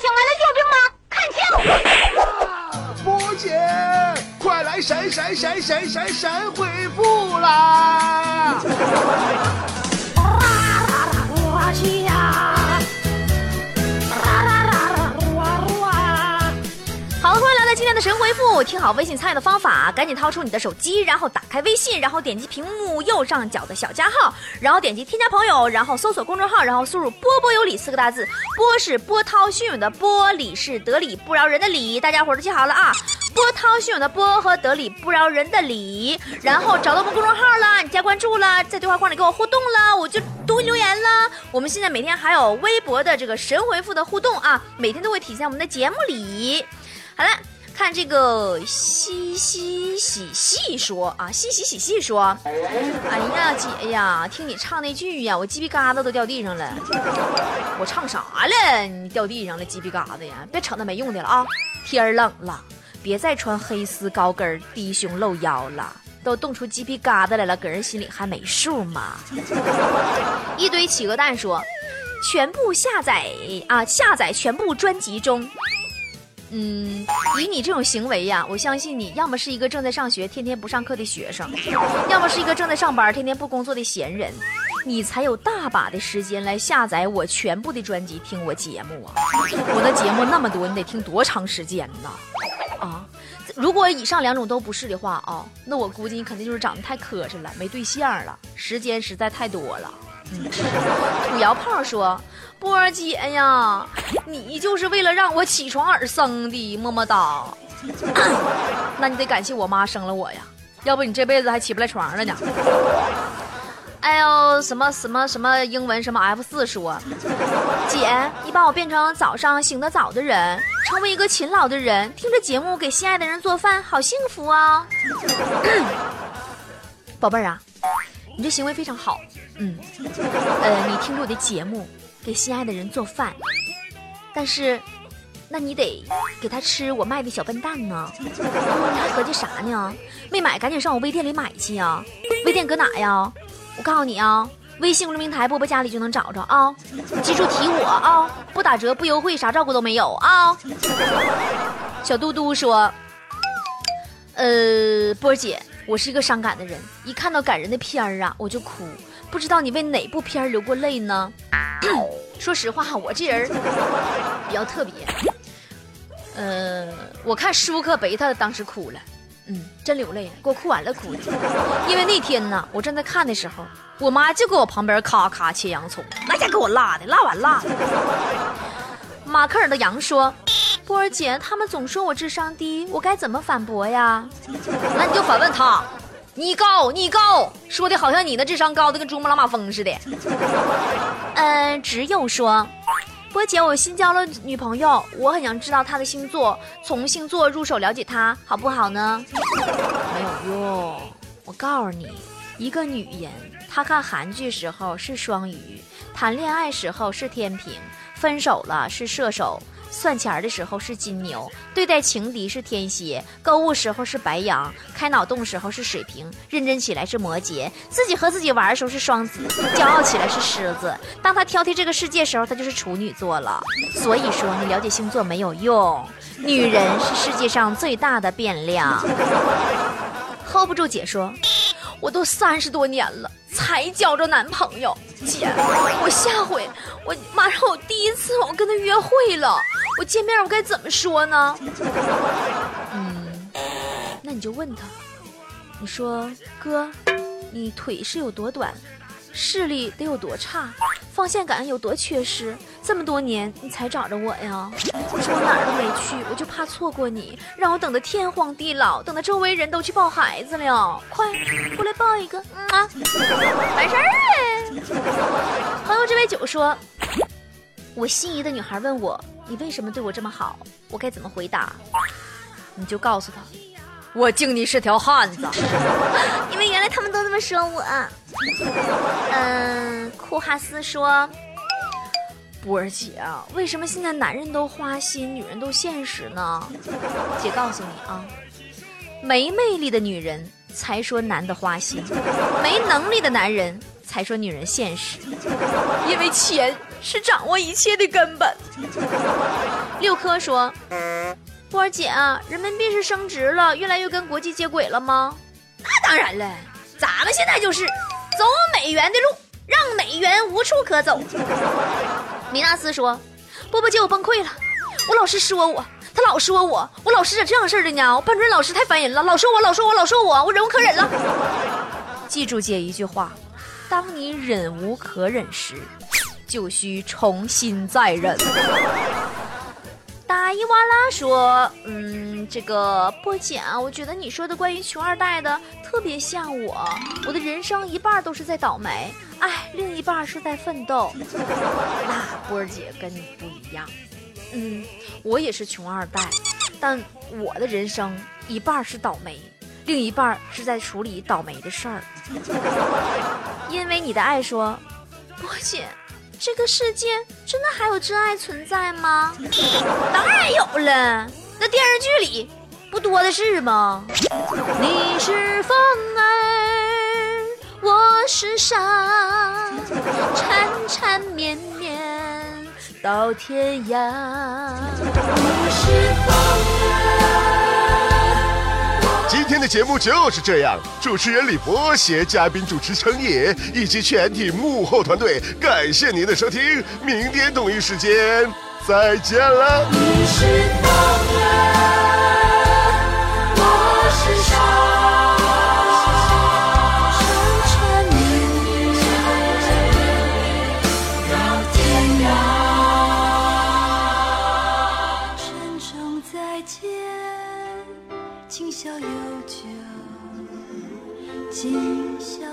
请来了救兵吗？看清！波姐，快来闪闪闪闪闪闪回复啦！今天的神回复。听好微信参与的方法，赶紧掏出你的手机，然后打开微信，然后点击屏幕右上角的小加号，然后点击添加朋友，然后搜索公众号，然后输入“波波有理”四个大字。波是波涛汹涌的波，理是得理不饶人的理，大家伙都记好了啊！波涛汹涌的波和得理不饶人的理，然后找到我们公众号了，你加关注了，在对话框里跟我互动了，我就读你留言了。我们现在每天还有微博的这个神回复的互动啊，每天都会体现我们的节目里。好了，看这个嘻嘻嘻细说啊，嘻嘻嘻细说，哎呀姐呀，听你唱那句呀，我鸡皮疙瘩都掉地上了。我唱啥了？你掉地上了，鸡皮疙瘩呀！别扯那没用的了啊！天冷了，别再穿黑丝高跟低胸露腰了，都冻出鸡皮疙瘩来了，个人心里还没数吗？一堆企鹅蛋说，全部下载啊，下载全部专辑中。嗯，以你这种行为呀，我相信你要么是一个正在上学、天天不上课的学生，要么是一个正在上班、天天不工作的闲人，你才有大把的时间来下载我全部的专辑听我节目啊！我的节目那么多，你得听多长时间呢？啊，如果以上两种都不是的话啊，那我估计你肯定就是长得太磕碜了，没对象了，时间实在太多了。土窑炮说。波儿姐呀，你就是为了让我起床而生的，么么哒。那你得感谢我妈生了我呀，要不你这辈子还起不来床了呢。哎呦，什么什么什么英文什么 F 四说，姐，你把我变成早上醒得早的人，成为一个勤劳的人，听着节目给心爱的人做饭，好幸福啊！宝贝儿啊，你这行为非常好。嗯，呃，你听着我的节目。给心爱的人做饭，但是，那你得给他吃我卖的小笨蛋呢。你还合计啥呢？没买，赶紧上我微店里买去呀！微店搁哪呀？我告诉你啊，微信公众平台波波家里就能找着啊！记住提我啊！不打折不优惠，啥照顾都没有啊！小嘟嘟说：“呃，波姐，我是一个伤感的人，一看到感人的片儿啊，我就哭。不知道你为哪部片儿流过泪呢？” 说实话，我这人比较特别。呃，我看舒克贝塔当时哭了，嗯，真流泪了，给我哭完了哭的。因为那天呢，我正在看的时候，我妈就搁我旁边咔咔切洋葱，那家给我辣的，辣完辣的。马克尔的羊说：“波儿姐，他们总说我智商低，我该怎么反驳呀？”那你就反问他。你高，你高，说的好像你的智商高的跟珠穆朗玛峰似的。嗯，只有说，波姐，我新交了女朋友，我很想知道她的星座，从星座入手了解她，好不好呢？没有用，我告诉你，一个女人，她看韩剧时候是双鱼，谈恋爱时候是天平，分手了是射手。算钱的时候是金牛，对待情敌是天蝎，购物时候是白羊，开脑洞时候是水瓶，认真起来是摩羯，自己和自己玩的时候是双子，骄傲起来是狮子。当他挑剔这个世界时候，他就是处女座了。所以说，你了解星座没有用，女人是世界上最大的变量。hold 不住姐说，我都三十多年了才交着男朋友，姐，我下回我马上我第一次我跟他约会了。我见面我该怎么说呢？嗯，那你就问他，你说哥，你腿是有多短，视力得有多差，方向感有多缺失，这么多年你才找着我呀？我说我哪儿都没去，我就怕错过你，让我等得天荒地老，等得周围人都去抱孩子了，快过来抱一个，啊，完事儿了。朋友这杯酒说，我心仪的女孩问我。你为什么对我这么好？我该怎么回答？你就告诉他，我敬你是条汉子。因为原来他们都这么说我。嗯，库哈斯说，波儿姐啊，为什么现在男人都花心，女人都现实呢？姐告诉你啊，没魅力的女人才说男的花心，没能力的男人才说女人现实，因为钱。是掌握一切的根本。六科说：“波儿姐啊，人民币是升值了，越来越跟国际接轨了吗？”那当然了，咱们现在就是走美元的路，让美元无处可走。米纳斯说：“波波姐，我崩溃了，我老师说我。”他老说我，我老师咋这样式的呢？班主任老师太烦人了，老说我，老说我，老说我，我忍无可忍了。记住姐一句话：当你忍无可忍时，就需重新再忍。大伊哇拉说：“嗯，这个波姐啊，我觉得你说的关于穷二代的特别像我，我的人生一半都是在倒霉，哎，另一半是在奋斗。那波姐跟你不一样。”嗯，我也是穷二代，但我的人生一半是倒霉，另一半是在处理倒霉的事儿。因为你的爱说，波姐，这个世界真的还有真爱存在吗？当然有了，那电视剧里不多的是吗？你是风儿，我是沙，缠缠绵绵。到天涯。你是风今天的节目就是这样，主持人李博携嘉宾主持成野以及全体幕后团队，感谢您的收听，明天同一时间再见了。今宵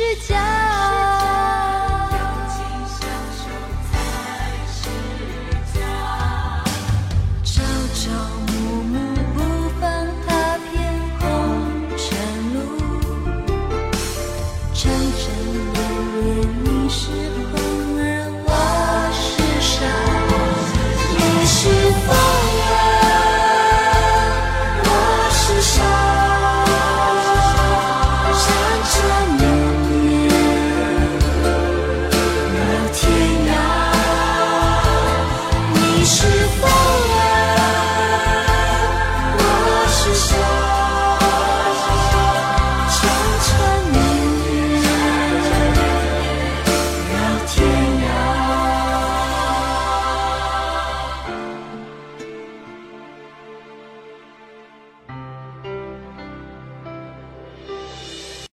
是假